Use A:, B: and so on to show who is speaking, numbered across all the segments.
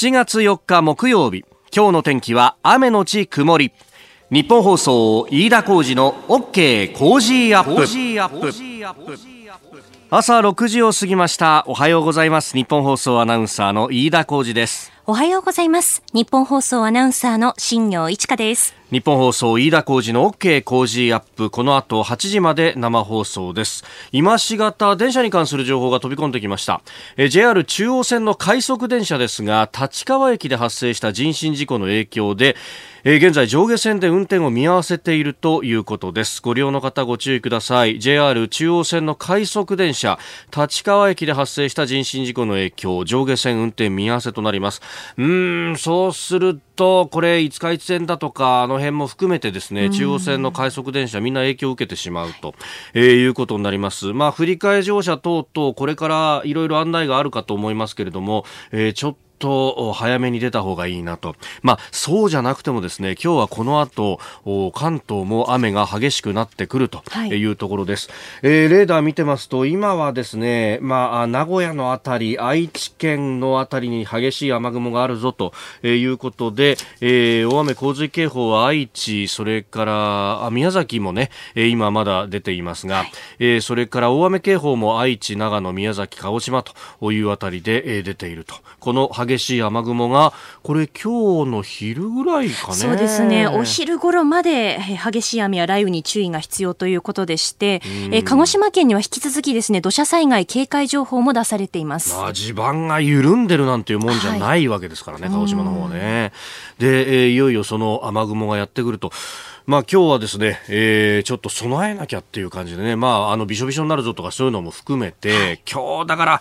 A: 7月4日木曜日。今日の天気は雨のち曇り。ニッポン放送飯田浩司の OK コージーアップ。朝6時を過ぎました。おはようございます。ニッポン放送アナウンサーの飯田浩司です。
B: おはようございます。ニッポン放送アナウンサーの新行市佳です
A: ニッポン放送飯田浩司の OK コージーアップ。この後8時まで生放送です。今しがた電車に関する情報が飛び込んできました。え JR 中央線の快速電車ですが立川駅で発生した人身事故の影響でえ現在上下線で運転を見合わせているということです。ご利用の方ご注意ください。JR 中央線の快速電車立川駅で発生した人身事故の影響上下線運転見合わせとなります。うーんそうするとこれ五日市線だとかあの辺も含めてですね、中央線の快速電車みんな影響を受けてしまうと、えー、いうことになります。まあ、振り替え乗車等々、これからいろいろ案内があるかと思いますけれども、えー、ちょっとと早めに出た方がいいなと。まあ、そうじゃなくてもですね、今日はこの後、関東も雨が激しくなってくるというところです。はい、えー、レーダー見てますと、今はですね、まあ、名古屋のあたり、愛知県のあたりに激しい雨雲があるぞということで、えー、大雨洪水警報は愛知、それからあ宮崎もね、今まだ出ていますが、はい、えー、それから大雨警報も愛知、長野、宮崎、鹿児島というあたりで、えー、出ていると。この激しい雨雲が、これ今日の昼ぐらいかね。
B: そうですね。お昼頃まで激しい雨や雷雨に注意が必要ということでして、え鹿児島県には引き続きですね、土砂災害警戒情報も出されています。
A: まあ、地盤が緩んでるなんていうもんじゃないわけですからね、はい、鹿児島の方はね。で、えー、いよいよその雨雲がやってくると。まあ今日はですね、えー、ちょっと備えなきゃっていう感じでね、まああのびしょびしょになるぞとかそういうのも含めて、はい、今日だから、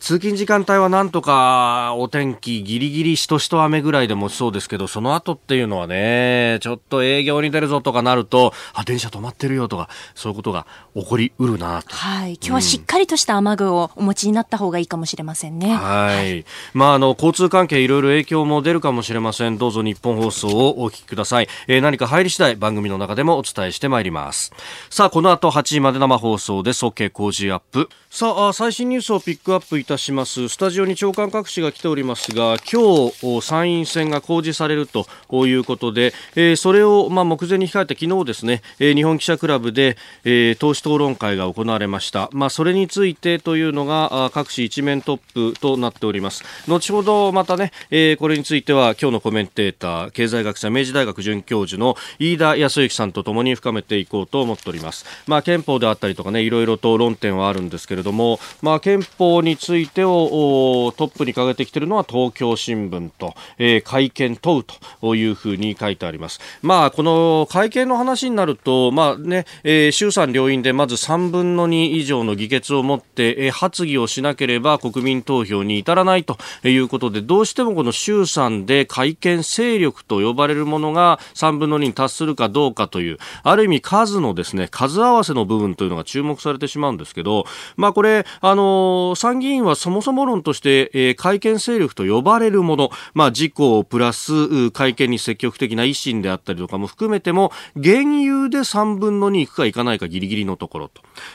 A: 通勤時間帯はなんとかお天気ギリギリしとしと雨ぐらいでもそうですけど、その後っていうのはね、ちょっと営業に出るぞとかなると、あ、電車止まってるよとか、そういうことが起こりうるなと。
B: はい。今日はしっかりとした雨具をお持ちになった方がいいかもしれませんね。
A: はい。まあ、あの、交通関係いろいろ影響も出るかもしれません。どうぞ日本放送をお聞きください。えー、何か入り次第番組の中でもお伝えしてまいります。さあ、この後8時まで生放送です。OK 工事アップ。さあ、最新ニュースをピックアップいたします。スタジオに長官各紙が来ておりますが、今日、参院選が公示されるということで、えー、それを、まあ、目前に控えて昨日ですね、えー、日本記者クラブで、えー、党首討論会が行われました。まあ、それについてというのが、各紙一面トップとなっております。後ほどまたね、えー、これについては今日のコメンテーター、経済学者、明治大学准教授の飯田康之さんとともに深めていこうと思っております。まあ、憲法であったりとかね、いろいろと論点はあるんですけれども、まあ、憲法についてついてをトップに掲げてきているのは東京新聞と、えー、会見問うというふうに書いてあります。まあ、この会見の話になると、まあね、えー、衆参両院でまず3分の2以上の議決を持って、えー、発議をしなければ国民投票に至らないということで、どうしてもこの衆参で会見勢力と呼ばれるものが3分の2に達するかどうかという、ある意味数のですね、数合わせの部分というのが注目されてしまうんですけど、まあこれ、あの参議院はそもそも論として、えー、会見勢力と呼ばれるもの、まあ、自公プラス会見に積極的な維新であったりとかも含めても、現有で3分の2いくかいかないかギリギリのところ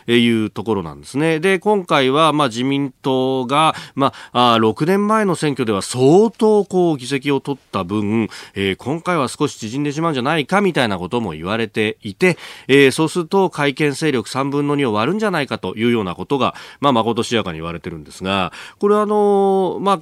A: というところなんですね。で、今回は、まあ、自民党が、まあ、6年前の選挙では相当こう議席を取った分、えー、今回は少し縮んでしまうんじゃないかみたいなことも言われていて、えー、そうすると会見勢力3分の2を割るんじゃないかというようなことが、まあ、まことしやかに言われてるんですが、これはあの、まあ、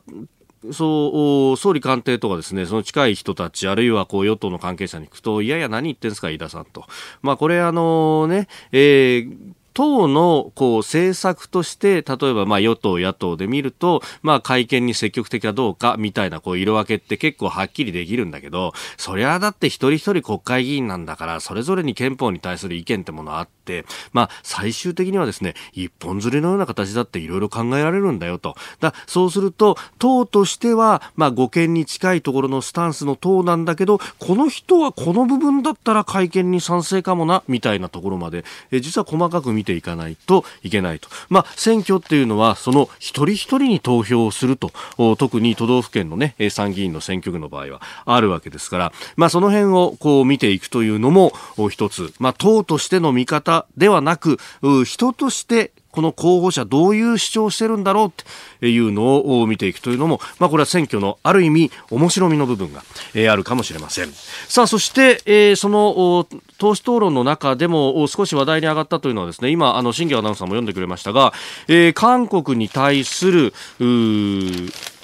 A: そう、総理官邸とかですね、その近い人たち、あるいはこう与党の関係者に聞くと、いやいや何言ってんですか、飯田さんと。まあこれあのね、えー、党のこう政策として例えばまあ与党野党で見るとまあ会見に積極的かどうかみたいなこう色分けって結構はっきりできるんだけどそりゃだって一人一人国会議員なんだからそれぞれに憲法に対する意見ってものあってまあ最終的にはですね一本釣りのような形だっていろいろ考えられるんだよと。だそうすると党としてはまあ護憲に近いところのスタンスの党なんだけどこの人はこの部分だったら会見に賛成かもなみたいなところまで。え実は細かく見てていかないといけないと。まあ、選挙っていうのは、その一人一人に投票をすると、特に都道府県のね、参議院の選挙区の場合はあるわけですから、まあ、その辺をこう見ていくというのも一つ、まあ、党としての見方ではなく、人としてこの候補者どういう主張をしてるんだろうっていうのを見ていくというのも、まあ、これは選挙のある意味面白みの部分が、えー、あるかもしれません。さあ、そして、えー、その党首討論の中でも少し話題に上がったというのはですね、今、あの、新業アナウンサーも読んでくれましたが、えー、韓国に対する、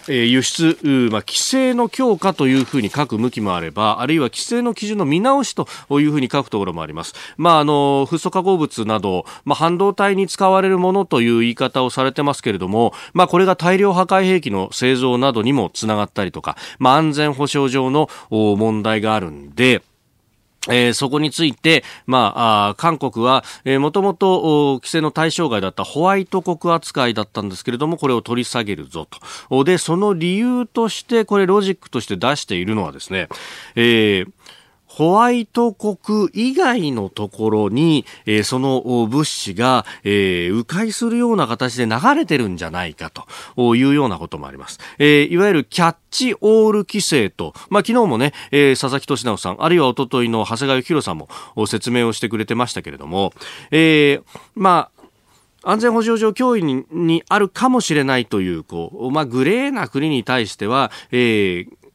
A: え、輸出、まあ、規制の強化というふうに書く向きもあれば、あるいは規制の基準の見直しというふうに書くところもあります。まあ、あの、フッ素化合物など、まあ、半導体に使われるものという言い方をされてますけれども、まあ、これが大量破壊兵器の製造などにもつながったりとか、まあ、安全保障上の問題があるんで、えー、そこについて、まあ、あ韓国は、えー、もともと規制の対象外だったホワイト国扱いだったんですけれども、これを取り下げるぞと。で、その理由として、これロジックとして出しているのはですね、えーホワイト国以外のところに、えー、その物資が、えー、迂回するような形で流れてるんじゃないかというようなこともあります。えー、いわゆるキャッチオール規制と、まあ、昨日もね、え、佐々木俊直さん、あるいはおとといの長谷川幸宏さんも説明をしてくれてましたけれども、え、まあ、安全保障上脅威ににあるかもしれないという、こう、まあ、グレーな国に対しては、えー、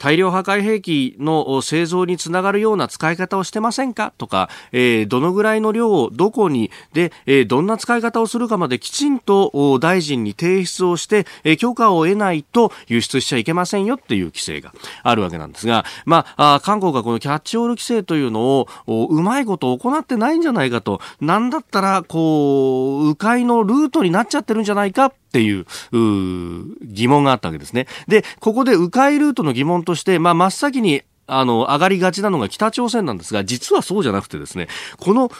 A: 大量破壊兵器の製造につながるような使い方をしてませんか？とか、えー、どのぐらいの量をどこに？で、えー、どんな使い方をするかまできちんと大臣に提出をして、えー、許可を得ないと輸出しちゃいけませんよっていう規制があるわけなんですが、まあ、あ韓国がこのキャッチオール規制というのをうまいこと行ってないんじゃないかと、なんだったら、こう、迂回のルートになっちゃってるんじゃないかっていう疑問があったわけですね。で、ここで迂回ルートの疑問として、まあ、真っ先にあの、上がりがちなのが北朝鮮なんですが、実はそうじゃなくてですね、この、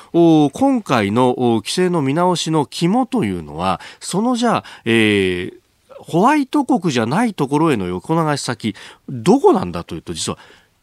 A: 今回の規制の見直しの肝というのは、そのじゃあ、えー、ホワイト国じゃないところへの横流し先、どこなんだというと、実は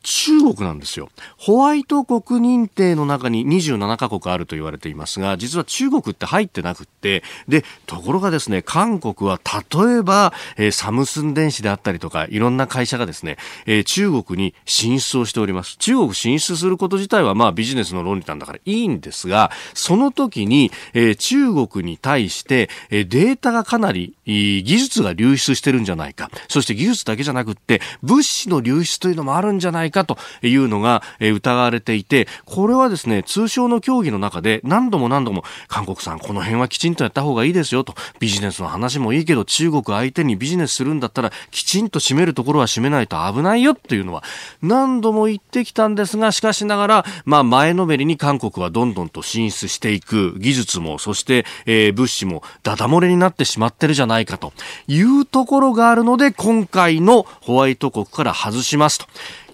A: 中国なんですよ。ホワイト国認定の中に27カ国あると言われていますが、実は中国って入ってなくって、で、ところがですね、韓国は例えば、えー、サムスン電子であったりとか、いろんな会社がですね、えー、中国に進出をしております。中国進出すること自体はまあビジネスの論理なんだからいいんですが、その時に、えー、中国に対して、え、データがかなり、技術が流出してるんじゃないか。そして技術だけじゃなくって、物資の流出というのもあるんじゃないかかというのが、疑われていて、これはですね、通商の協議の中で何度も何度も、韓国さん、この辺はきちんとやった方がいいですよと、ビジネスの話もいいけど、中国相手にビジネスするんだったら、きちんと締めるところは締めないと危ないよっていうのは、何度も言ってきたんですが、しかしながら、まあ、前のめりに韓国はどんどんと進出していく、技術も、そして、えー、物資も、ダダ漏れになってしまってるじゃないかというところがあるので、今回のホワイト国から外しますと。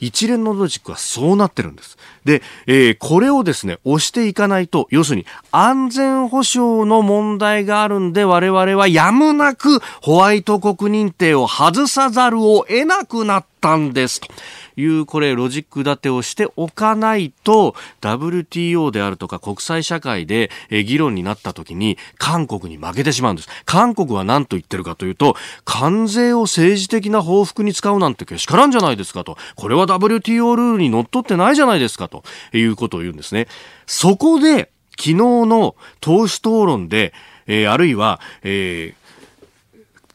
A: 一連のロジックはそうなってるんです。で、えー、これをですね、押していかないと、要するに安全保障の問題があるんで、我々はやむなくホワイト国認定を外さざるを得なくなったんですと。いうこれロジック立てをしておかないと WTO であるとか国際社会で議論になった時に韓国に負けてしまうんです。韓国は何と言ってるかというと関税を政治的な報復に使うなんてけしからんじゃないですかと。これは WTO ルールにのっとってないじゃないですかということを言うんですね。そこで昨日の党首討論で、えー、あるいは、えー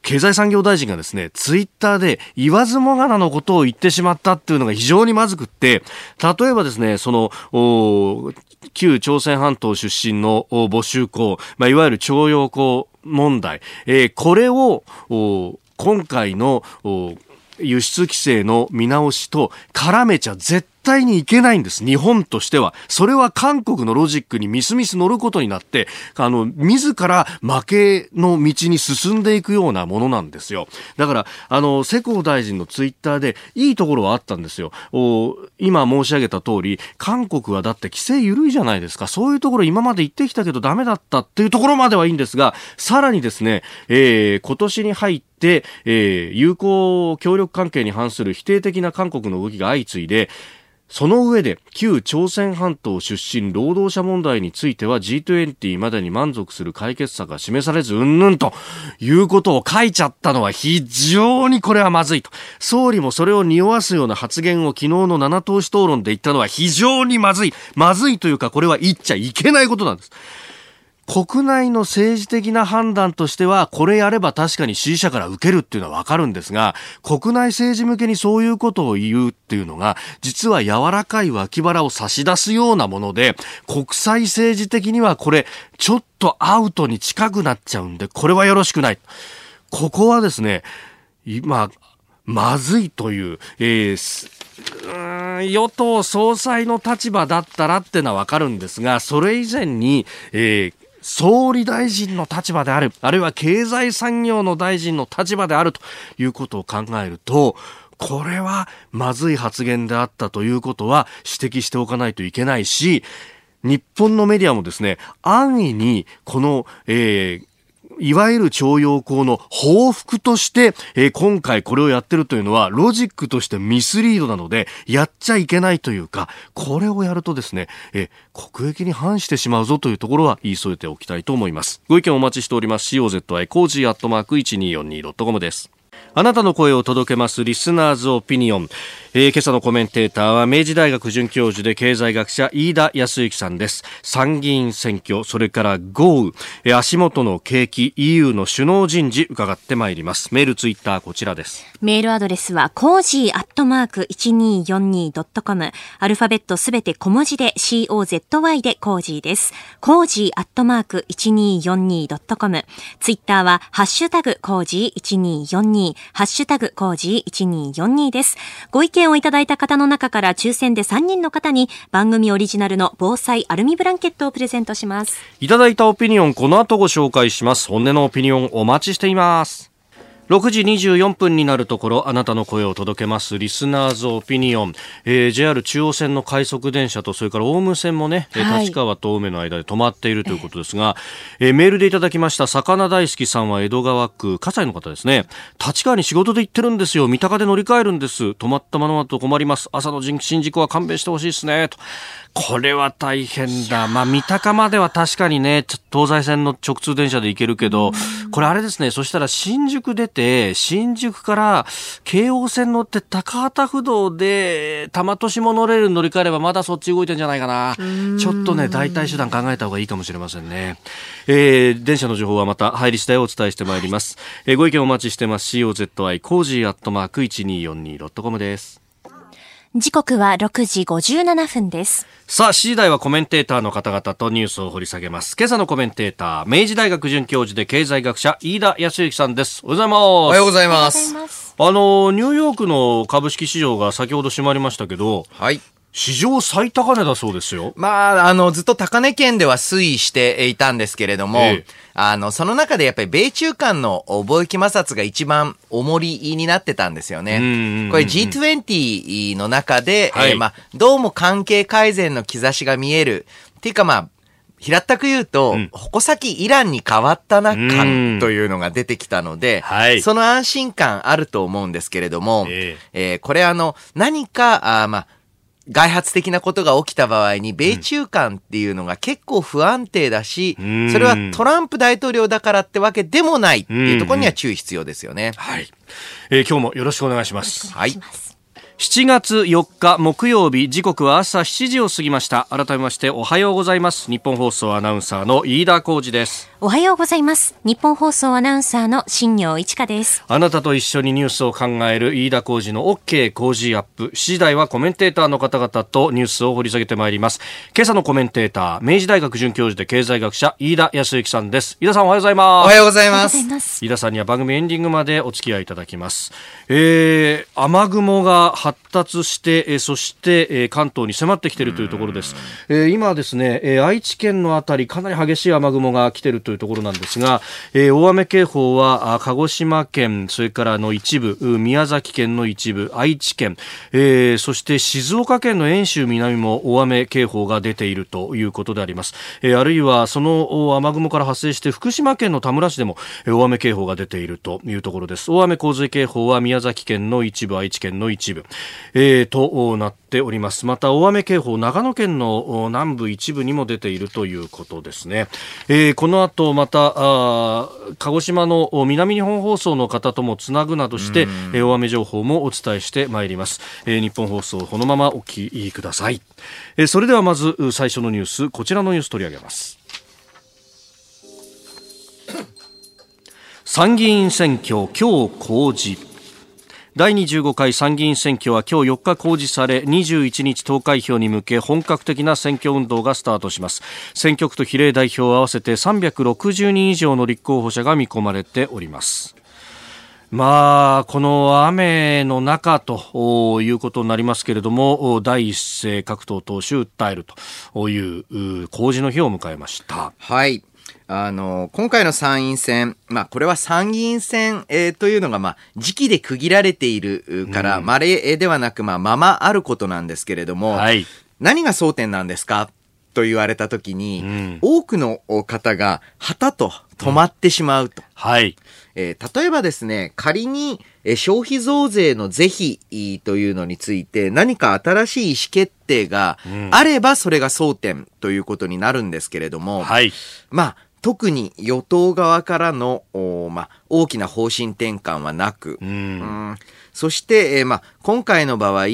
A: 経済産業大臣がですね、ツイッターで言わずもがなのことを言ってしまったっていうのが非常にまずくって、例えばですね、その、旧朝鮮半島出身の募集校、まあ、いわゆる徴用工問題、えー、これを、今回の輸出規制の見直しと絡めちゃ絶対対にいけないんです。日本としては。それは韓国のロジックにみすみす乗ることになって、あの、自ら負けの道に進んでいくようなものなんですよ。だから、あの、世耕大臣のツイッターでいいところはあったんですよ。お今申し上げた通り、韓国はだって規制緩いじゃないですか。そういうところ今まで言ってきたけどダメだったっていうところまではいいんですが、さらにですね、えー、今年に入って、えー、友好協力関係に反する否定的な韓国の動きが相次いで、その上で、旧朝鮮半島出身労働者問題については G20 までに満足する解決策が示されず、うんぬんということを書いちゃったのは非常にこれはまずいと。総理もそれを匂わすような発言を昨日の7党首討論で言ったのは非常にまずい。まずいというか、これは言っちゃいけないことなんです。国内の政治的な判断としては、これやれば確かに支持者から受けるっていうのはわかるんですが、国内政治向けにそういうことを言うっていうのが、実は柔らかい脇腹を差し出すようなもので、国際政治的にはこれ、ちょっとアウトに近くなっちゃうんで、これはよろしくない。ここはですね、今、まずいという、えー、与党総裁の立場だったらってのはわかるんですが、それ以前に、えー、総理大臣の立場である、あるいは経済産業の大臣の立場であるということを考えると、これはまずい発言であったということは指摘しておかないといけないし、日本のメディアもですね、安易にこの、えー、いわゆる徴用工の報復として、えー、今回これをやってるというのは、ロジックとしてミスリードなので、やっちゃいけないというか、これをやるとですね、えー、国益に反してしまうぞというところは言い添えておきたいと思います。ご意見お待ちしております。COZY コージーアットマーク 1242.com です。あなたの声を届けますリスナーズオピニオン。えー、今朝のコメンテーターは明治大学准教授で経済学者飯田泰之さんです。参議院選挙それから豪雨、えー、足元の景気 EU の首脳人事伺ってまいります。メールツイッターこちらです。
B: メールアドレスはコージーアットマーク 1242.com アルファベットすべて小文字で COZY でコージーです。コージーアットマーク 1242.com ツイッターはハッシュタグコージー1242ハッシュタグコージー1242です。ご意見をいただいた方の中から抽選で3人の方に番組オリジナルの防災アルミブランケットをプレゼントします。
A: いただいたオピニオンこの後ご紹介します。本音のオピニオンお待ちしています。6時24分になるところあなたの声を届けます。リスナーズオピニオン、えー、JR 中央線の快速電車とそれからオウム線もね、はい、立川と青梅の間で止まっているということですが、えー、メールでいただきました。魚大好きさんは江戸川区葛西の方ですね。立川に仕事で行ってるんですよ。三鷹で乗り換えるんです。止まったままだと困ります。朝の新宿は勘弁してほしいですね。とこれは大変だ。まあ、三鷹までは確かにね、東西線の直通電車で行けるけど、これあれですね、そしたら新宿出て、新宿から京王線乗って高畑不動で、多摩都市モノレールに乗り換えればまだそっち動いてんじゃないかな。ちょっとね、代替手段考えた方がいいかもしれませんね。えー、電車の情報はまた入り次第お伝えしてまいります。えー、ご意見お待ちしてます。COZY コージーアットマーク 1242.com です。
B: 時刻は6時57分です。
A: さあ、7時台はコメンテーターの方々とニュースを掘り下げます。今朝のコメンテーター、明治大学准教授で経済学者、飯田康之さんです。おはようございます。お
C: はようございます。
A: あの、ニューヨークの株式市場が先ほど閉まりましたけど、
C: はい。
A: 史上最高値だそうですよ。
C: まあ、あの、ずっと高値圏では推移していたんですけれども、ええ、あの、その中でやっぱり米中間の貿易摩擦が一番重りになってたんですよね。これ G20 の中で、はい、えー、まあ、どうも関係改善の兆しが見える。っていうかまあ、平たく言うと、うん、矛先イランに変わったな感というのが出てきたので、はい、その安心感あると思うんですけれども、えー、えー、これあの、何か、あまあ、外発的なことが起きた場合に、米中間っていうのが結構不安定だし、うん、それはトランプ大統領だからってわけでもないっていうところには注意必要ですよね。
A: はい。えー、今日もよろしくお願いします。
B: はい。
A: 7月4日木曜日時刻は朝7時を過ぎました。改めましておはようございます。日本放送アナウンサーの飯田浩二です。
B: おはようございます。日本放送アナウンサーの新業一華です。
A: あなたと一緒にニュースを考える飯田浩二の OK 工事アップ。7時台はコメンテーターの方々とニュースを掘り下げてまいります。今朝のコメンテーター明治大学准教授で経済学者飯田康之さんです。飯田さんおはようございます。
C: おはようございます。
A: 飯田さんには番組エンディングまでお付き合いいただきます。えー、雨雲が発達して、えそして、え関東に迫ってきているというところです。え今ですね、え愛知県のあたりかなり激しい雨雲が来ているというところなんですが、え大雨警報は鹿児島県、それからの一部、宮崎県の一部、愛知県、えそして静岡県の遠州南も大雨警報が出ているということであります。えあるいはその雨雲から発生して福島県の田村市でも大雨警報が出ているというところです。大雨洪水警報は宮崎県の一部、愛知県の一部、えー、となっております。また大雨警報、長野県の南部一部にも出ているということですね。えー、この後またあ鹿児島の南日本放送の方ともつなぐなどして、えー、大雨情報もお伝えしてまいります。えー、日本放送このままお聞きください。えー、それではまず最初のニュース、こちらのニュース取り上げます。参議院選挙今日公示第25回参議院選挙は今日4日公示され21日投開票に向け本格的な選挙運動がスタートします選挙区と比例代表を合わせて360人以上の立候補者が見込まれておりますまあ、この雨の中ということになりますけれども、第一声各党党首訴えるという公示の日を迎えました。
C: はい。あの、今回の参院選、まあ、これは参議院選、えー、というのが、まあ、時期で区切られているから、まれではなく、まあ、ままあることなんですけれども、はい、何が争点なんですか？と言われたときに、うん、多くの方が、旗と止まってしまうと。うん、はい。えー、例えばですね、仮に、え消費増税の是非というのについて何か新しい意思決定があればそれが争点ということになるんですけれども、はい、まあ特に与党側からの、まあ、大きな方針転換はなく、うん。そして、えー、まあ、今回の場合、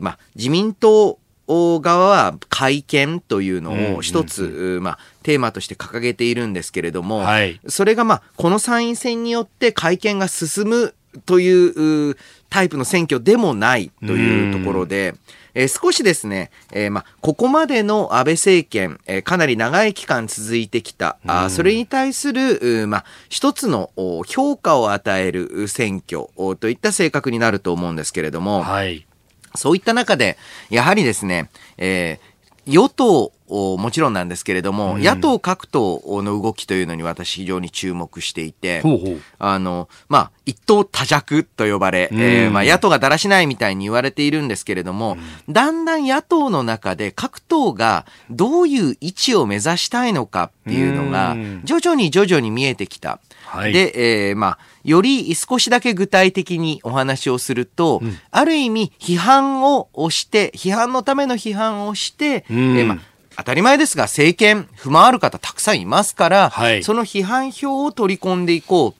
C: まあ、自民党側は改憲というのを一つ、まあ、テーマとして掲げているんですけれども、はい、それが、まあ、この参院選によって改憲が進むというタイプの選挙でもないというところで、えー、少しですね、えー、ま、ここまでの安倍政権、えー、かなり長い期間続いてきた、あそれに対する、ま、一つの評価を与える選挙といった性格になると思うんですけれども、はい、そういった中で、やはりですね、えー、与党もちろんなんですけれども、うん、野党各党の動きというのに私非常に注目していて、ほうほう。あの、まあ、一党多弱と呼ばれ、うん、えー、まあ、野党がだらしないみたいに言われているんですけれども、うん、だんだん野党の中で各党がどういう位置を目指したいのかっていうのが、徐々に徐々に見えてきた。はい、で、えー、まあ、より少しだけ具体的にお話をすると、うん、ある意味批判をして、批判のための批判をして、えー、まあ、当たり前ですが政権不満ある方たくさんいますから、はい、その批判票を取り込んでいこうっ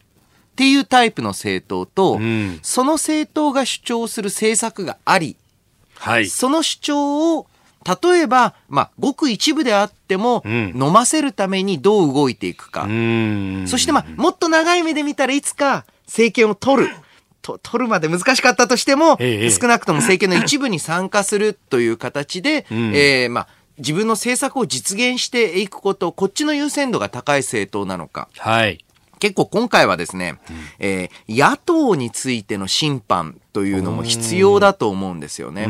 C: ていうタイプの政党と、うん、その政党が主張する政策があり、はい、その主張を例えば、まあ、ごく一部であっても、飲ませるためにどう動いていくか。そして、まあ、もっと長い目で見たらいつか政権を取る。と取るまで難しかったとしても、ええ、少なくとも政権の一部に参加するという形で、うん、えー、まあ、自分の政策を実現していくこと、こっちの優先度が高い政党なのか。はい。結構今回はですね、うん、えー、野党についての審判というのも必要だと思うんですよね。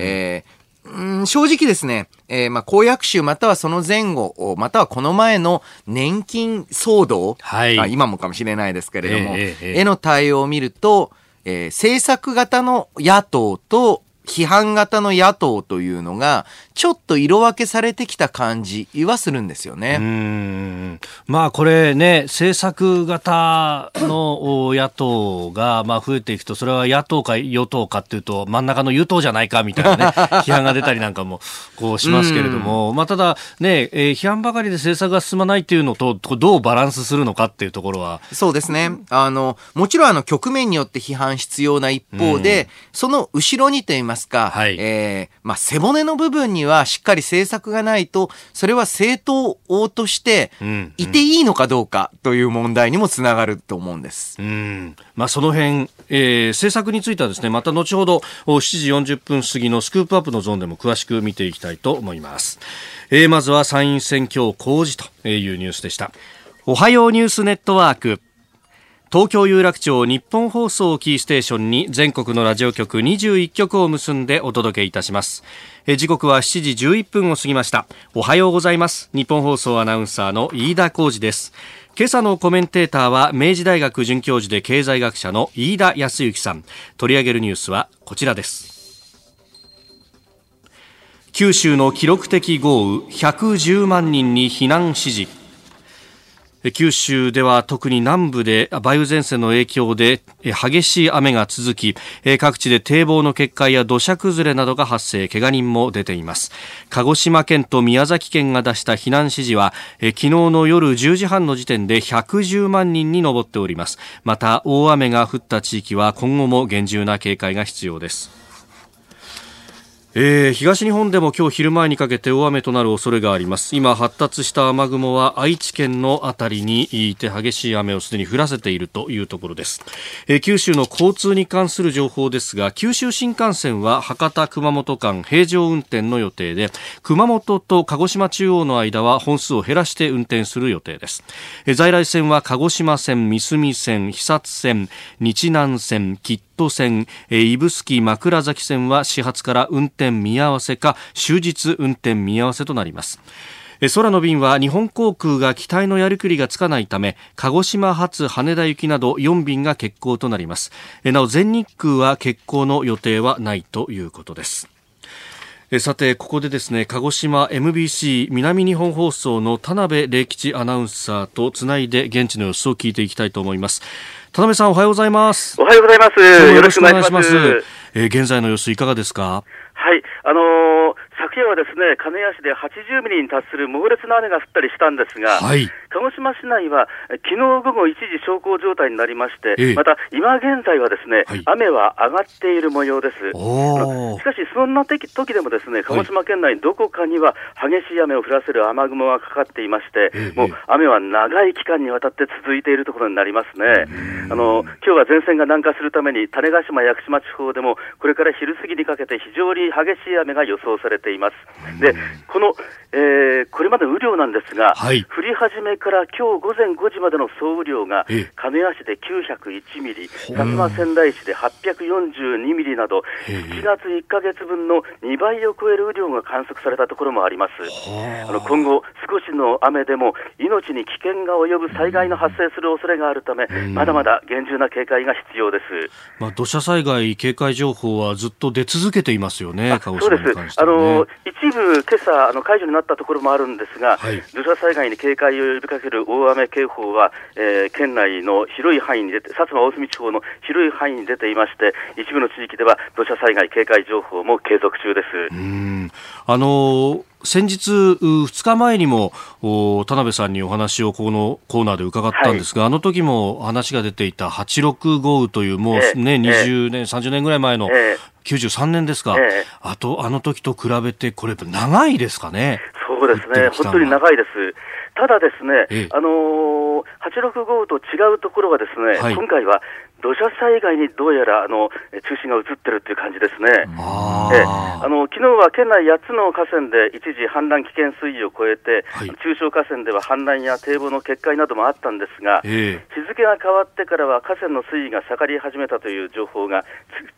C: えーうん、正直ですね、えー、まあ、公約集またはその前後、またはこの前の年金騒動、はい、今もかもしれないですけれども、えー、への対応を見ると、えー、政策型の野党と批判型の野党というのが、ちょっと色分けされてきた感じはするんですよね。うん
A: まあこれね、政策型の野党がまあ増えていくと、それは野党か与党かっていうと、真ん中の与党じゃないかみたいなね、批判が出たりなんかもこうしますけれども、まあただね、えー、批判ばかりで政策が進まないっていうのと、どうバランスするのかっていうところは。
C: そうですね。あの、もちろんあの局面によって批判必要な一方で、その後ろにと言いますますか、はい、えー、まあ、背骨の部分にはしっかり政策がないと、それは政党としていていいのかどうかという問題にもつながると思うんです。
A: うん。まあ、その辺、えー、政策についてはですね、また後ほど7時40分過ぎのスクープアップのゾーンでも詳しく見ていきたいと思います。えー、まずは参院選挙公示というニュースでした。おはようニュースネットワーク。東京有楽町日本放送キーステーションに全国のラジオ局21局を結んでお届けいたします。時刻は7時11分を過ぎました。おはようございます。日本放送アナウンサーの飯田浩二です。今朝のコメンテーターは明治大学准教授で経済学者の飯田康之さん。取り上げるニュースはこちらです。九州の記録的豪雨110万人に避難指示。九州では特に南部で梅雨前線の影響で激しい雨が続き各地で堤防の決壊や土砂崩れなどが発生。怪我人も出ています。鹿児島県と宮崎県が出した避難指示は昨日の夜10時半の時点で110万人に上っております。また大雨が降った地域は今後も厳重な警戒が必要です。えー、東日本でも今日昼前にかけて大雨となる恐れがあります。今発達した雨雲は愛知県のあたりにいて激しい雨をすでに降らせているというところです、えー、九州の交通に関する情報ですが九州新幹線は博多熊本間平常運転の予定で熊本と鹿児島中央の間は本数を減らして運転する予定です、えー、在来線は鹿児島線三隅線肥薩線日南線吉都線、指宿枕崎線は始発から運転見合わせか終日運転見合わせとなります。空の便は日本航空が機体のやりくりがつかないため鹿児島発羽田行きなど4便が欠航となります。なお全日空は欠航の予定はないということです。さてここでですね鹿児島 MBC 南日本放送の田辺礼吉アナウンサーとつないで現地の様子を聞いていきたいと思います。田辺さんおはようございます。
D: おはようございます。よろしくお願いします。
A: えー、現在の様子いかがですか？
D: はい。あのー昨夜はですね、鹿屋市で80ミリに達する猛烈な雨が降ったりしたんですが、はい、鹿児島市内は昨日午後一時小康状態になりまして、ええ、また今現在はですね、はい、雨は上がっている模様です。しかし、そんな時でもですね、鹿児島県内どこかには激しい雨を降らせる雨雲がかかっていまして、え、もう雨は長い期間にわたって続いているところになりますね。あの今日は前線が南下するために種子島、屋久島地方でもこれから昼過ぎにかけて非常に激しい雨が予想されています。でこの、えー、これまでの雨量なんですが、はい、降り始めから今日午前5時までの総雨量が、亀谷市で901ミリ、薩摩仙台市で842ミリなど、7月1か月分の2倍を超える雨量が観測されたところもあります。あ。の今後、少しの雨でも命に危険が及ぶ災害の発生する恐れがあるため、まだまだ厳重な警戒が必要です。
A: まあ、土砂災害警戒情報はずっと出続けていますよね、
D: 鹿児島に関しては、ね、あの一部、今朝あの解除になったところもあるんですが、はい、土砂災害に警戒を呼びかける大雨警報は、えー、県内の広い範囲に出て、薩摩大隅地方の広い範囲に出ていまして、一部の地域では土砂災害警戒情報も継続中です。
A: うん。あのー先日2日前にも田辺さんにお話をこのコーナーで伺ったんですが、はい、あの時も話が出ていた86豪雨というもうね、え20年、30年ぐらい前の93年ですか、えあとあの時と比べてこれ長いですかね。
D: そうですね。本当に長いです。ただですね、あのー、86豪雨と違うところはですね、はい、今回は土砂災害にどうやらあの中心が移ってるっていう感じですね。えあの昨日は県内8つの河川で一時氾濫危険水位を超えて、はい、中小河川では氾濫や堤防の決壊などもあったんですが、えー、日付が変わってからは河川の水位が下がり始めたという情報が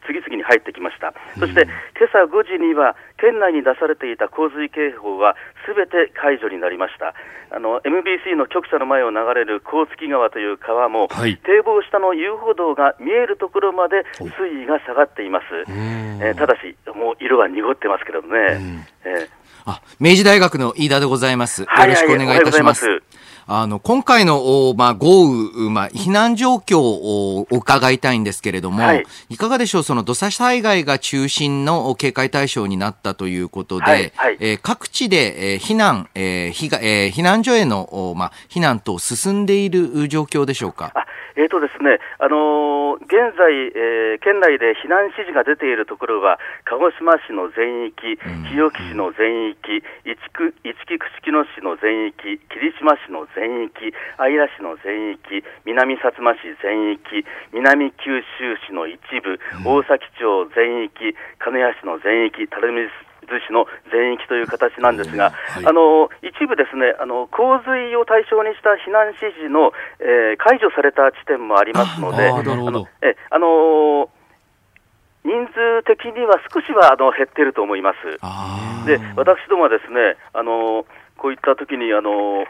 D: 次々に入ってきました。そして、今朝5時には県内に出されていた洪水警報はすべて解除になりました。あの MBC の局舎の前を流れる甲月川という川も、はい、堤防下の遊歩道が見えるところまで水位が下がっています。えー、ただし、もう色は濁ってますけどね。えー、
C: あ明治大学の飯田でございます。よろしくお願いいたします。はいあの、今回の、まあ、豪雨、まあ、避難状況を伺いたいんですけれども、はい、いかがでしょう、その土砂災害が中心の警戒対象になったということで、はいはい、えー、各地で、えー、避難、えー避えー、避難所への、まあ、避難等進んでいる状況でしょうか？
D: えーとですねあのー、現在、えー、県内で避難指示が出ているところは、鹿児島市の全域、日置市の全域、市区市木串木野市の全域、霧島市の全域、姶良市の全域、南薩摩市全域、南九州市の一部、大崎町全域、鹿屋市の全域、垂水逗子の全域という形なんですが、はい、あの一部ですねあの洪水を対象にした避難指示の、えー、解除された地点もありますので、あのえあの人数的には少しはあの減っていると思います。で私どもはですねあのこういった時にあの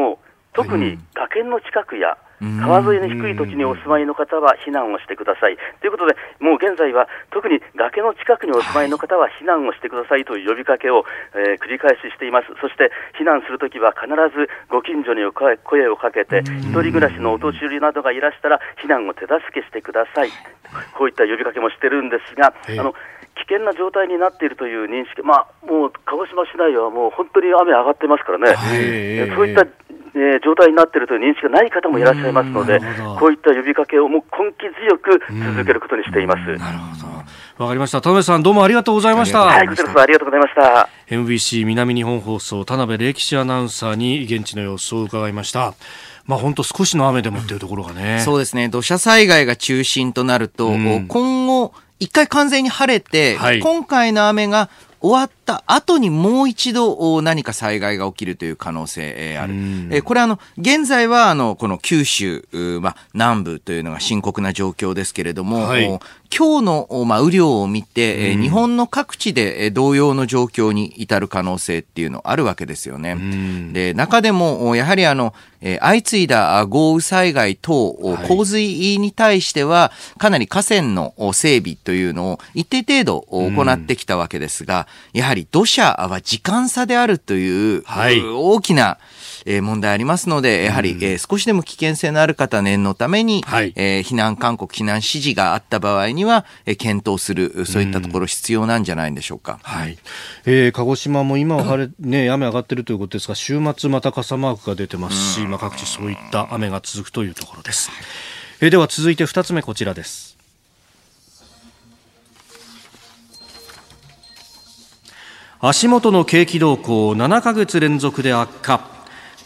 D: もう特に崖の近くや、川沿いの低い土地にお住まいの方は避難をしてください。ということで、もう現在は特に崖の近くにお住まいの方は避難をしてくださいという呼びかけを、えー、繰り返ししています。そして避難するときは必ずご近所に声をかけて、一人暮らしのお年寄りなどがいらしたら避難を手助けしてください。こういった呼びかけもしてるんですが、あの危険な状態になっているという認識、まあ、もう鹿児島市内はもう本当に雨上がってますからね、そういったえー、状態になっているという認識がない方もいらっしゃいますので、こういった呼びかけをもう根気強く続けることにしています。なるほど
A: わかりました。田辺さん、どうもありがとうございました。
D: はい、こちらこそありがとうございました。
A: MBC 南日本放送、田辺歴史アナウンサーに現地の様子を伺いました。まあ本当少しの雨でもっていうところがね。
C: そうですね。土砂災害が中心となると、うん、今後、一回完全に晴れて、はい、今回の雨が終わった後にもう一度何か災害が起きるという可能性ある。えこれあの、現在はあの、この九州、まあ、南部というのが深刻な状況ですけれども、はい、今日の、まあ、雨量を見て、日本の各地で同様の状況に至る可能性っていうのあるわけですよね。で、中でも、やはりあの、え相次いだ豪雨災害等、洪水に対しては、かなり河川の整備というのを一定程度行ってきたわけですが、やはり土砂は時間差であるという、はい、大きな、え問題ありますので、やはり、え少しでも危険性のある方念のために、はい、え避難勧告、避難指示があった場合には、え検討する、そういったところ必要なんじゃないでしょうか。
A: はい。えー、鹿児島も今は晴れ、ね、雨上がってるということですが、週末また傘マークが出てますし、まあ各地そういった雨が続くというところです。えー、では続いて2つ目こちらです。足元の景気動向7ヶ月連続で悪化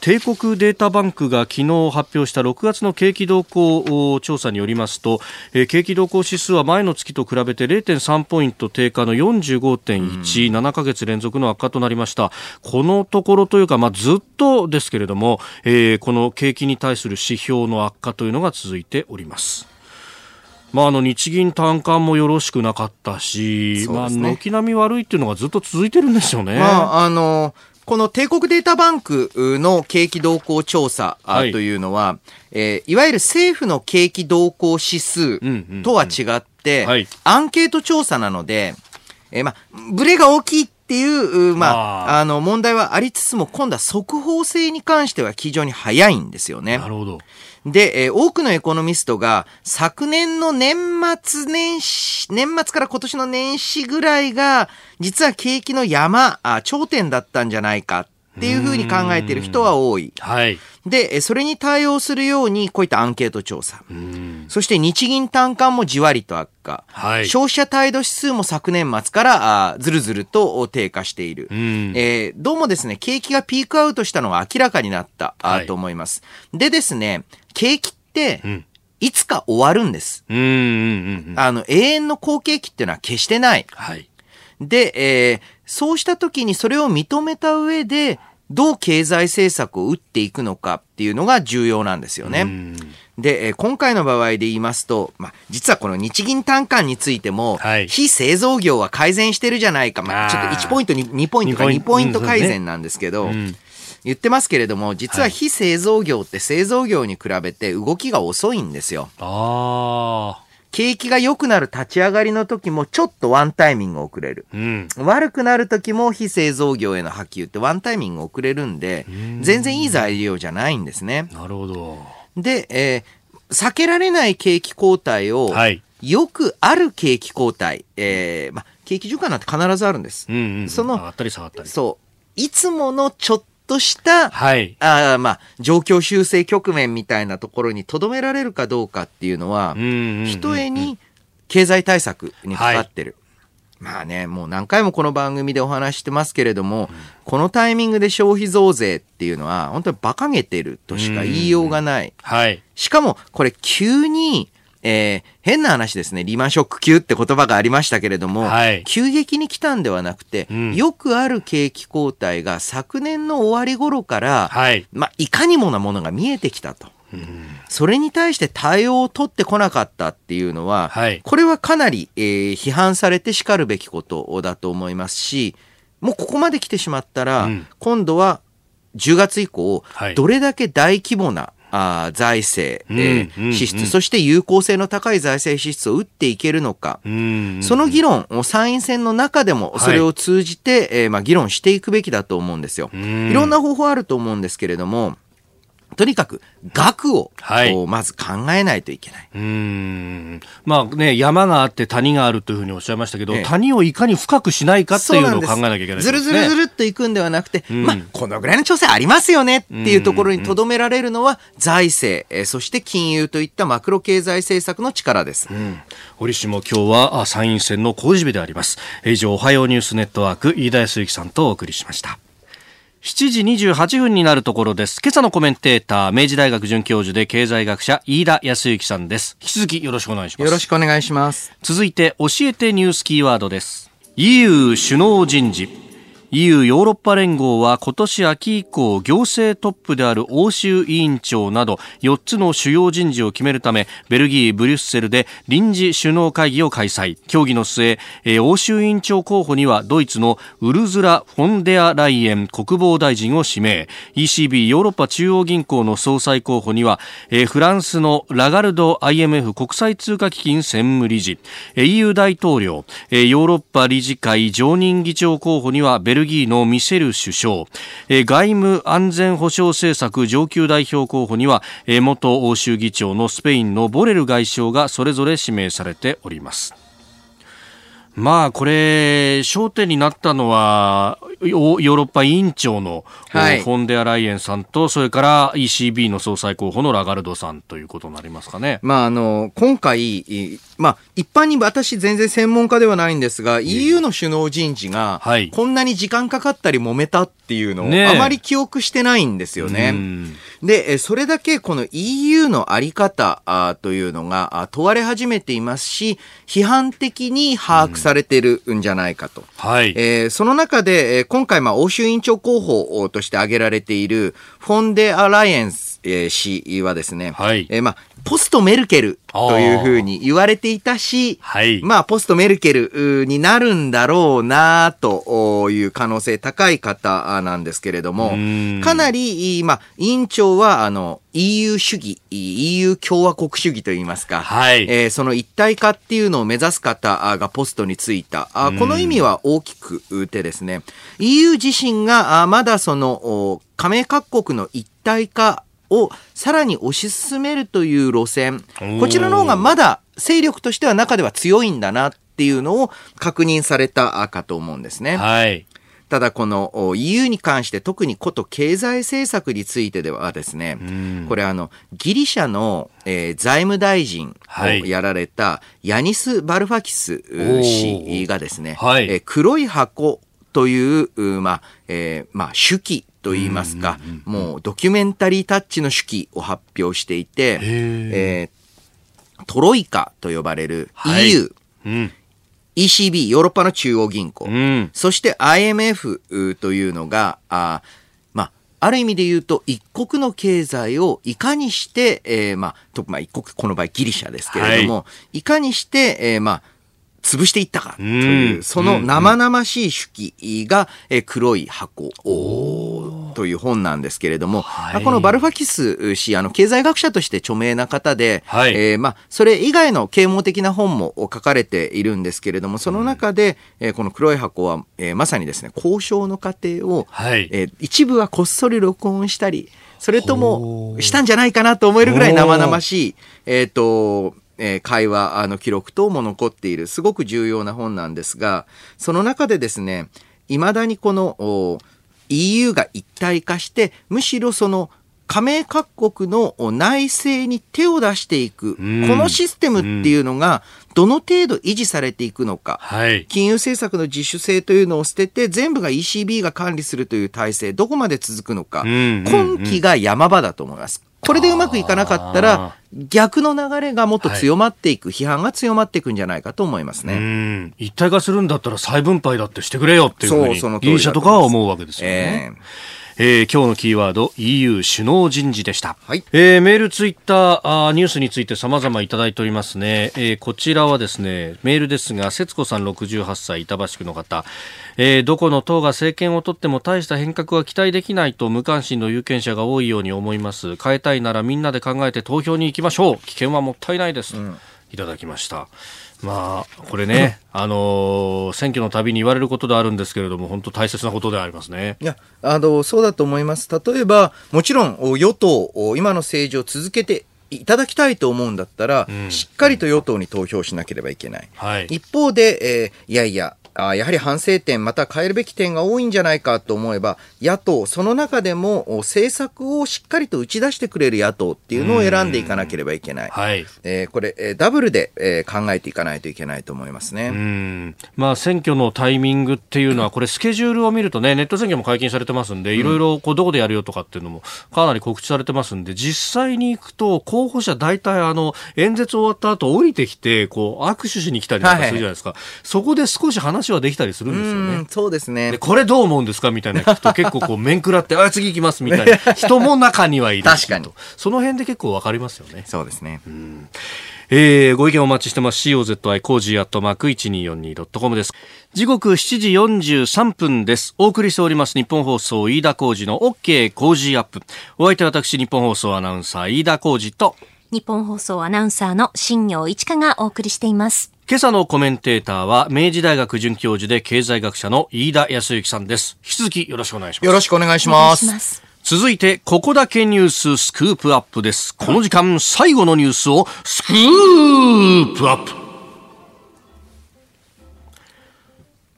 A: 帝国データバンクが昨日発表した6月の景気動向調査によりますと、景気動向指数は前の月と比べて0.3ポイント低下の45.1、7ヶ月連続の悪化となりました。このところというか、まあ、ずっとですけれども、えー、この景気に対する指標の悪化というのが続いております。まあ、あの日銀短観もよろしくなかったし、ね、まあ、軒並み悪いっていうのがずっと続いてるんですよね。
C: まあ、あのこの帝国データバンクの景気動向調査というのは、はいえー、いわゆる政府の景気動向指数とは違って、アンケート調査なので、えー、まあ、ブレが大きいっていう、まあ、あの、問題はありつつも、今度は速報性に関しては非常に早いんですよね。
A: なるほど。
C: で、えー、多くのエコノミストが昨年の年末年始、年末から今年の年始ぐらいが、実は景気の山、あ頂点だったんじゃないかっていうふうに考えている人は多い。
A: はい。
C: で、それに対応するように、こういったアンケート調査。そして日銀単価もじわりと悪化。はい、消費者態度指数も昨年末からあずるずると低下している。えー、どうもですね、景気がピークアウトしたのが明らかになった、はい、と思います。でですね、景気って、いつか終わるんです。あの、永遠の好景気っていうのは決してない。
A: はい、
C: で、えー、そうした時にそれを認めた上で、どう経済政策を打っていくのかっていうのが重要なんですよね。で、えー、今回の場合で言いますと、まあ、実はこの日銀単価についても、はい、非製造業は改善してるじゃないか、まあ、ちょっと1ポイントに2ポイントか2ポイント。改善なんですけど、うん。言ってますけれども、実は非製造業って製造業に比べて動きが遅いんですよ。
A: ああ。
C: 景気が良くなる立ち上がりの時もちょっとワンタイミング遅れる。うん、悪くなる時も非製造業への波及ってワンタイミング遅れるんで、全然いい材料じゃないんですね。
A: なるほど。
C: で、えー、避けられない景気後退を、はい、よくある景気後退、えー、ま、景気循環なんて必ずあるんです。
A: うんうん、その、ったり下がったり。
C: そう。いつものちょっとした、
A: はい、
C: あまあ、状況修正局面みたいなところにとどめられるかどうかっていうのは、ひとえに経済対策にかかってる。はい、まあね、もう何回もこの番組でお話してますけれども、うん、このタイミングで消費増税っていうのは、本当に馬鹿げてるとしか言いようがない。
A: はい。
C: しかも、これ急に、えー、変な話ですね、リーマンショック級って言葉がありましたけれども、はい、急激に来たんではなくて、うん、よくある景気後退が昨年の終わり頃から、はい、まあ、いかにもなものが見えてきたと。それに対して対応を取ってこなかったっていうのは、はい、これはかなり、えー、批判されてしかるべきことだと思いますし、もうここまで来てしまったら、うん、今度は10月以降、はい、どれだけ大規模なあ財政、えー、支出、そして有効性の高い財政支出を打っていけるのか、その議論を参院選の中でもそれを通じて、はい、えー、まあ、議論していくべきだと思うんですよ。いろんな方法あると思うんですけれども、とにかく額を、はい、まず考えないといけない。う
A: ん。まあね、山があって谷があるというふうにおっしゃいましたけど、ええ、谷をいかに深くしないかっていうのを考えなきゃいけない、ね、
C: ずるずるずるっといくんではなくて、うん、まあ、このぐらいの調整ありますよねっていうところにとどめられるのは財政、えそして金融といったマクロ経済政策の力です。うん、
A: 折しも今日は参院選の公示日であります。以上、おはようニュースネットワーク、飯田康之さんとお送りしました。7時28分になるところです。今朝のコメンテーター、明治大学准教授で経済学者、飯田康之さんです。引き続きよろしくお願いします。
C: よろしくお願いします。
A: 続いて、教えてニュースキーワードです。EU 首脳人事。EU ヨーロッパ連合は今年秋以降行政トップである欧州委員長など4つの主要人事を決めるためベルギー・ブリュッセルで臨時首脳会議を開催。協議の末、欧州委員長候補にはドイツのウルズラ・フォンデアライエン国防大臣を指名。ECB ヨーロッパ中央銀行の総裁候補には、フランスのラガルド IMF 国際通貨基金専務理事。EU 大統領。ヨーロッパ理事会常任議長候補にはベルギーのミシェル首相、外務安全保障政策上級代表候補には、元欧州議長のスペインのボレル外相がそれぞれ指名されております。まあ、これ、焦点になったのは、ヨーロッパ委員長の、はい、フォンデアライエンさんと、それから ECB の総裁候補のラガルドさんということになりますかね。
C: まあ、あの、今回、まあ、一般に私全然専門家ではないんですが、EU の首脳人事が、こんなに時間かかったり揉めたっていうのを、あまり記憶してないんですよね。で、それだけこの EU のあり方というのが問われ始めていますし、批判的に把握されてるんじゃないかと。はい。えー、その中で、今回、まあ、欧州委員長候補として挙げられている、フォンデアライエンス氏はですね、はい。えー、まあ、ポストメルケルというふうに言われていたし、はい、まあ、ポストメルケルになるんだろうなという可能性高い方なんですけれども、かなり、まあ、委員長は、あの、EU 主義、EU 共和国主義といいますか、はい、えー、その一体化っていうのを目指す方がポストについた、あこの意味は大きくてですね、EU 自身がまだその加盟各国の一体化をさらに推し進めるという路線、こちらの方がまだ勢力としては中では強いんだなっていうのを確認されたかと思うんですね。はい。ただこの EU に関して特にこと経済政策についてではですね、これあのギリシャの、えー、財務大臣をやられたヤニス・バルファキス氏がですね、はい、えー、黒い箱という、まあ、えー、まあ、手記といいますか、もうドキュメンタリータッチの手記を発表していて、えー、トロイカと呼ばれる EU、はい。うん。ECB、ヨーロッパの中央銀行、うん、そして IMF というのが、あまあ、ある意味で言うと、一国の経済をいかにして、えー、まあ、とまあ、一国、この場合ギリシャですけれども、はい、いかにして、えー、まあ、潰していったかという、その生々しい手記が、え黒い箱という本なんですけれども、はい、このバルファキス氏、あの、経済学者として著名な方で、はい、えー、まあ、それ以外の啓蒙的な本も書かれているんですけれども、その中で、えー、この黒い箱は、えー、まさにですね、交渉の過程を、はい、えー、一部はこっそり録音したり、それともしたんじゃないかなと思えるぐらい生々しい、えっ、ー、と、えー、会話の記録等も残っているすごく重要な本なんですがその中でですねいまだにこの EU が一体化してむしろその加盟各国の内政に手を出していく、このシステムっていうのが、どの程度維持されていくのか、はい、金融政策の自主性というのを捨てて、全部が ECB が管理するという体制、どこまで続くのか、今期が山場だと思います。これでうまくいかなかったら、逆の流れがもっと強まっていく、はい、批判が強まっていくんじゃないかと思いますね。
A: 一体化するんだったら再分配だってしてくれよっていうふうに、そうギリシャとかは思うわけですよね。えーえー、今日のキーワード EU 首脳人事でした、はい。えー、メールツイッターあニュースについて様々いただいておりますね、えー、こちらはですねメールですが節子さん68歳板橋区の方、えー、どこの党が政権を取っても大した変革は期待できないと無関心の有権者が多いように思います。変えたいならみんなで考えて投票に行きましょう。危険はもったいないです、うん、いただきましたまあ、これね、あのー、選挙のたびに言われることであるんですけれども、本当大切なことでありますね。
C: いや、あの、そうだと思います。例えば、もちろん、与党、今の政治を続けていただきたいと思うんだったら、うん、しっかりと与党に投票しなければいけない。はい、一方で、えー、いやいや、あやはり反省点、また変えるべき点が多いんじゃないかと思えば、野党、その中でも政策をしっかりと打ち出してくれる野党っていうのを選んでいかなければいけない。はい。えー、これ、えー、ダブルで、えー、考えていかないといけないと思いますね。う
A: ん。まあ、選挙のタイミングっていうのは、これ、スケジュールを見るとね、ネット選挙も解禁されてますんで、いろいろ、こう、どこでやるよとかっていうのも、かなり告知されてますんで、実際に行くと、候補者大体、あの、演説終わった後、降りてきて、こう、握手しに来たりとかするじゃないですか。はい、そこで少し話はできたりするんですよね。
C: そうですね。で、
A: これどう思うんですかみたいな聞くと、結構こう、面食らって、あ、次行きますみたいな人も中にはいる。
C: 確かに。
A: その辺で結構わかりますよね。
C: そうですね。
A: うんえー、ご意見お待ちしてます。COZY コージーアットマーク 1242.com です。時刻7時43分です。お送りしておりますニッポン放送飯田浩司の OK コージーアップ。お相手は私ニッポン放送アナウンサー飯田浩司と
B: ニッポン放送アナウンサーの新行市佳がお送りしています。
A: 今朝のコメンテーターは明治大学准教授で経済学者の飯田泰之さんです。引き続きよろしくお願いします。
C: よろしくお願いします。
A: 続いて、ここだけニューススクープアップです。この時間、最後のニュースをスクープアップ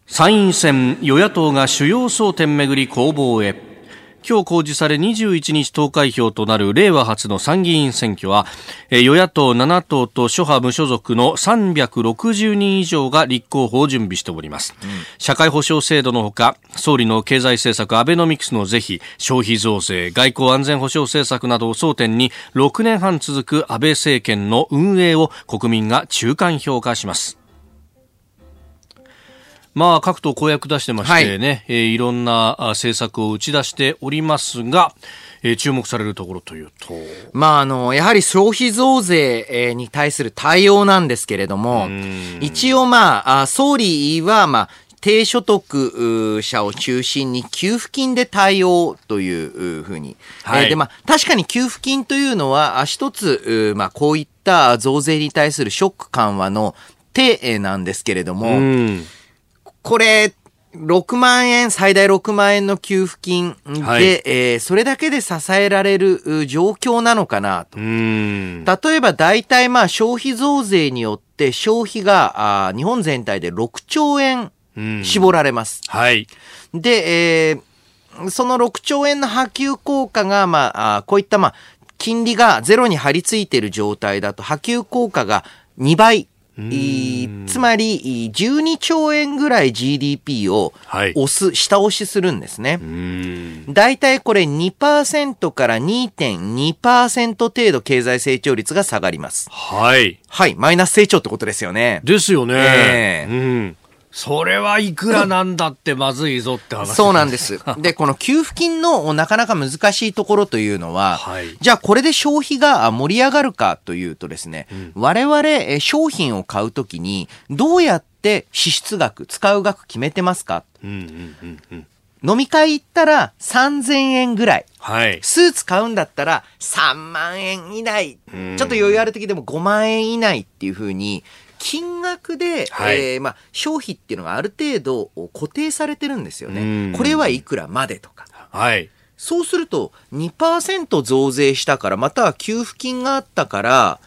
A: 参院選、与野党が主要争点めぐり攻防へ。今日公示され21日投開票となる令和初の参議院選挙は、与野党7党と諸派無所属の360人以上が立候補を準備しております。うん、社会保障制度のほか、総理の経済政策アベノミクスの是非、消費増税、外交安全保障政策などを争点に6年半続く安倍政権の運営を国民が中間評価します。まあ、各党公約出してましてね、はいえー、いろんな政策を打ち出しておりますが、えー、注目されるところというと。
C: まあ、あの、やはり消費増税に対する対応なんですけれども、一応まあ、総理はまあ、低所得者を中心に給付金で対応というふうに。はい、えー、で、まあ、確かに給付金というのは、一つ、まあ、こういった増税に対するショック緩和の手なんですけれども、これ、6万円、最大6万円の給付金で、はい、えー、それだけで支えられる状況なのかなと。例えば大体まあ消費増税によって消費があ日本全体で6兆円絞られます。
A: はい。
C: で、えー、その6兆円の波及効果が、まあ、あこういったまあ、金利がゼロに張り付いている状態だと波及効果が2倍つまり、12兆円ぐらい GDP を押す、はい、下押しするんですね。大体これ2%から2.2%程度経済成長率が下がります。
A: はい。
C: はい。マイナス成長ってことですよね。
A: ですよね。えー、うんそれはいくらなんだってまずいぞって話
C: そうなんです。で、この給付金のなかなか難しいところというのは、はい、じゃあこれで消費が盛り上がるかというとですね、うん、我々商品を買うときにどうやって支出額、使う額決めてますか、うんうんうんうん飲み会行ったら3000円ぐらい。
A: はい。
C: スーツ買うんだったら3万円以内。ちょっと余裕ある時でも5万円以内っていうふうに、金額で、はい、えー、まあ、消費っていうのがある程度固定されてるんですよね。これはいくらまでとか。
A: はい。
C: そうすると2%増税したから、または給付金があったから、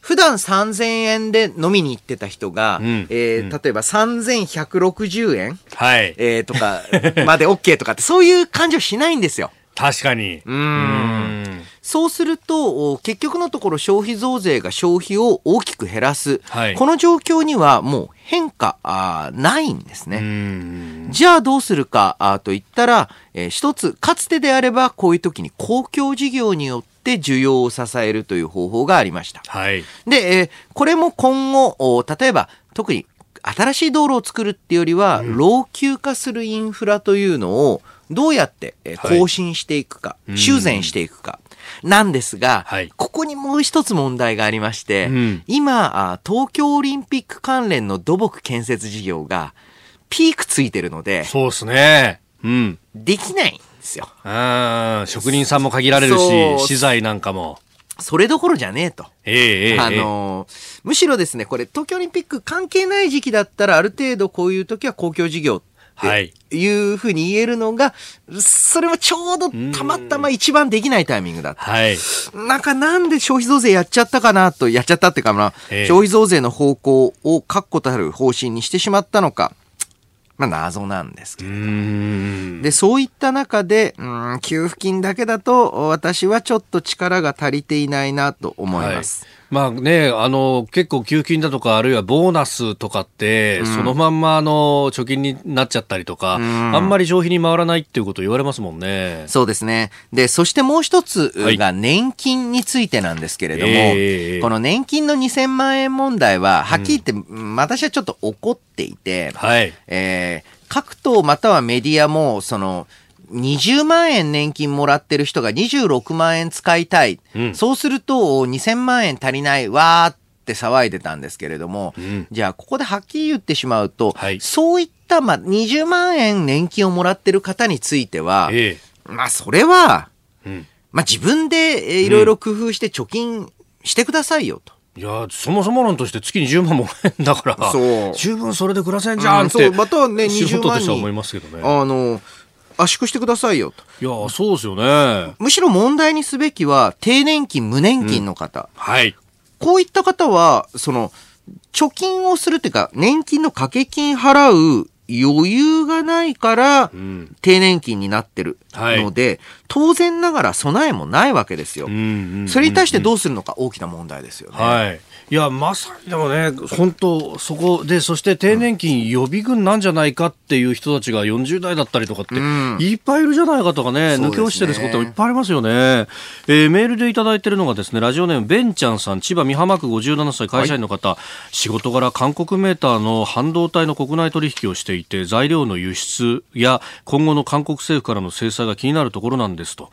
C: 普段3000円で飲みに行ってた人が、うん、えーうん、例えば3160円、
A: はい
C: えー、とかまで OK とかってそういう感じはしないんですよ。
A: 確かに。
C: うん。そうすると、結局のところ消費増税が消費を大きく減らす。はい、この状況にはもう変化あないんですね。じゃあどうするかあと言ったら、えー、一つ、かつてであればこういう時に公共事業によって需要を支えるという方法がありました。
A: はい、
C: で、えー、これも今後、例えば特に新しい道路を作るっていうよりは、うん、老朽化するインフラというのをどうやって更新していくか、はい、修繕していくか。なんですが、はい、ここにもう一つ問題がありまして、うん、今、東京オリンピック関連の土木建設事業がピークついてるので、
A: そうですね。うん。
C: できないんですよ。
A: あ職人さんも限られるし、資材なんかも。
C: それどころじゃねえと。
A: ええ
C: あのー、むしろですね、これ東京オリンピック関係ない時期だったらある程度こういう時は公共事業っていうふうに言えるのが、それはちょうどたまたま一番できないタイミングだった。
A: はい。
C: なんかなんで消費増税やっちゃったかなと、やっちゃったっていうかな、消費増税の方向を確固たる方針にしてしまったのか。まあ謎なんですけど。で、そういった中で、うん、給付金だけだと私はちょっと力が足りていないなと思います。はい
A: まあね、あの、結構給付金だとか、あるいはボーナスとかって、うん、そのまんま、あの、貯金になっちゃったりとか、うん、あんまり消費に回らないっていうことを言われますもんね。
C: そうですね。で、そしてもう一つが年金についてなんですけれども、はいこの年金の2000万円問題は、はっきり言って、うん、私はちょっと怒っていて、はい。えー、各党またはメディアも、その、20万円年金もらってる人が26万円使いたい。うん、そうすると2000万円足りない。わーって騒いでたんですけれども、うん、じゃあここではっきり言ってしまうと、はい、そういったまあ20万円年金をもらってる方については、ええ、まあそれは、うん、まあ自分でいろいろ工夫して貯金してくださいよと。
A: いやそもそも論として月に10万もらえんだから、そう十分それで暮らせんじゃんって、うん、
C: またね、20
A: 万に。思いますけどね。
C: あの、圧縮してくださいよと。
A: いや、そうですよね。
C: むしろ問題にすべきは、低年金、無年金の方。
A: うん、はい。
C: こういった方は、その、貯金をするっていうか、年金の掛け金払う余裕がないから、低年金になってるので、はい、当然ながら備えもないわけですよ。それに対してどうするのか大きな問題ですよね。
A: はいいや、まさにでもね、本当、そこで、そして定年金予備軍なんじゃないかっていう人たちが40代だったりとかって、いっぱいいるじゃないかとかね、抜け落ちてることもいっぱいありますよね。えー、メールでいただいてるのがですね、ラジオネーム、ベンちゃんさん、千葉美浜区57歳会社員の方、はい、仕事柄韓国メーターの半導体の国内取引をしていて、材料の輸出や今後の韓国政府からの制裁が気になるところなんですと。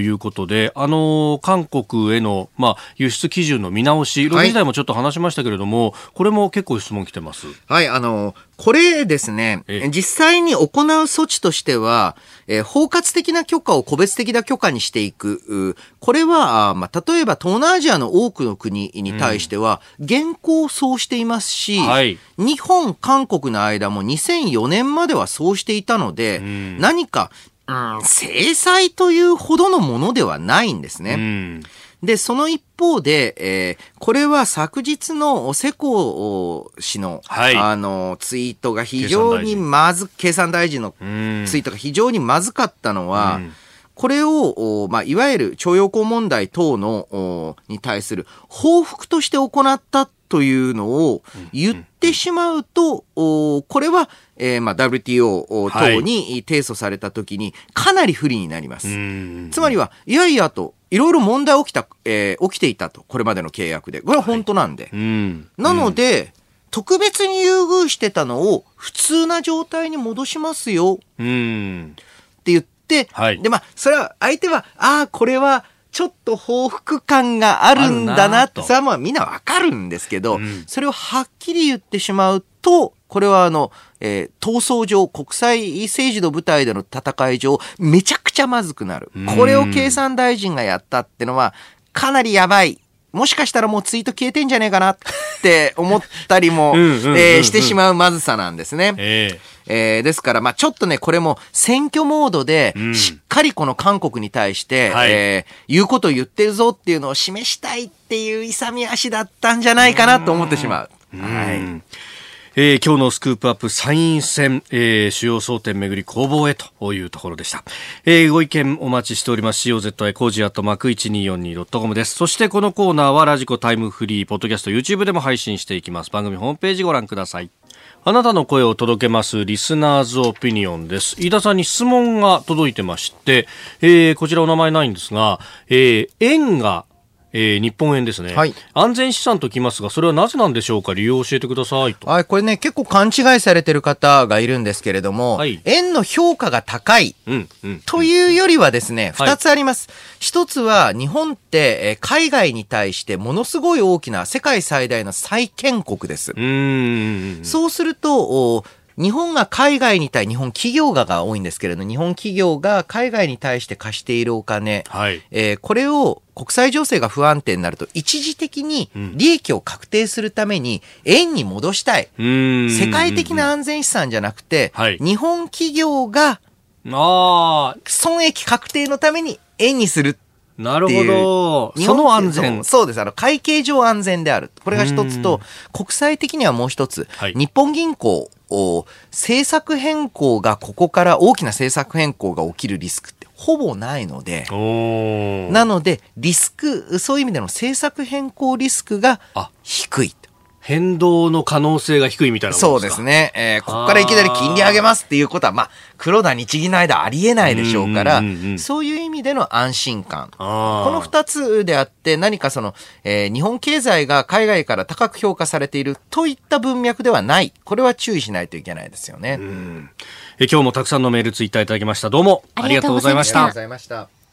A: いうことで、あの、韓国への、まあ、輸出基準の見直し、6時台もちょっと話しましたけれども、これも結構質問来てます。
C: はい、あの、これですね、実際に行う措置としては、えー、包括的な許可を個別的な許可にしていく。これは、まあ、例えば東南アジアの多くの国に対しては、現行そうしていますし、はい、日本、韓国の間も2004年まではそうしていたので、うん、何か、うん、制裁というほどのものではないんですね。うんで、その一方で、えー、これは昨日の世耕氏の、はい、あの、ツイートが非常にまず、経産大臣のツイートが非常にまずかったのは、これを、まあ、いわゆる徴用工問題等の、に対する報復として行ったというのを言ってしまうと、これは、えー、まあ、WTO 等に提訴されたときにかなり不利になります。つまりは、いやいやと、いろいろ問題起きた、えー、起きていたと、これまでの契約で。これは本当なんで。はい、なので、特別に優遇してたのを普通な状態に戻しますよ。って言って、はい、で、まあ、それは相手は、ああ、これは、ちょっと報復感があるんだなって、それはまあみんなわかるんですけど、うん、それをはっきり言ってしまうと、これはあの、えー、闘争上、国際政治の舞台での戦い上、めちゃくちゃまずくなる。これを経産大臣がやったってのは、かなりやばい。もしかしたらもうツイート消えてんじゃねえかなって思ったりもしてしまうまずさなんですね。えー、えー、ですから、まあちょっとね、これも選挙モードで、しっかりこの韓国に対して、うん、えー、言うことを言ってるぞっていうのを示したいっていう勇み足だったんじゃないかなと思ってしまう。うはい。
A: えー、今日のスクープアップ参院選、えー、主要争点めぐり攻防へというところでした。えー、ご意見お待ちしております。COZY コージアットマーク 1242.com です。そしてこのコーナーはラジコタイムフリー、ポッドキャスト、YouTube でも配信していきます。番組ホームページご覧ください。あなたの声を届けますリスナーズオピニオンです。飯田さんに質問が届いてまして、えー、こちらお名前ないんですが、えー、円がえー、日本円ですね、はい、安全資産ときますが、それはなぜなんでしょうか、理由を教えてくださいと。
C: はい、これね、結構勘違いされてる方がいるんですけれども、はい、円の評価が高い、うんうん、というよりはですね、二、つあります。一、はい、つは、日本って、え海外に対してものすごい大きな世界最大の債権国です。うんそうすると、日本が海外に対、日本企業がが多いんですけれど、日本企業が海外に対して貸しているお金、はい、えー、これを国際情勢が不安定になると、一時的に利益を確定するために円に戻したい。世界的な安全資産じゃなくて、はい、日本企業が損益確定のために円にする
A: なるほど。その安全。
C: そうです。あの、会計上安全である。これが一つと、国際的にはもう一つ、はい、日本銀行政策変更がここから大きな政策変更が起きるリスクってほぼないので、なので、リスク、そういう意味での政策変更リスクが低い。
A: 変動の可能性が低いみたいな
C: そうですね。えー、ここからいきなり金利上げますっていうことは、まあ、黒田日銀の間ありえないでしょうから、そういう意味での安心感。この二つであって、何かその、えー、日本経済が海外から高く評価されているといった文脈ではない。これは注意しないといけないですよね。
A: え今日もたくさんのメールツイッターいただきました。どうもありがとうございました。ありがとうございました。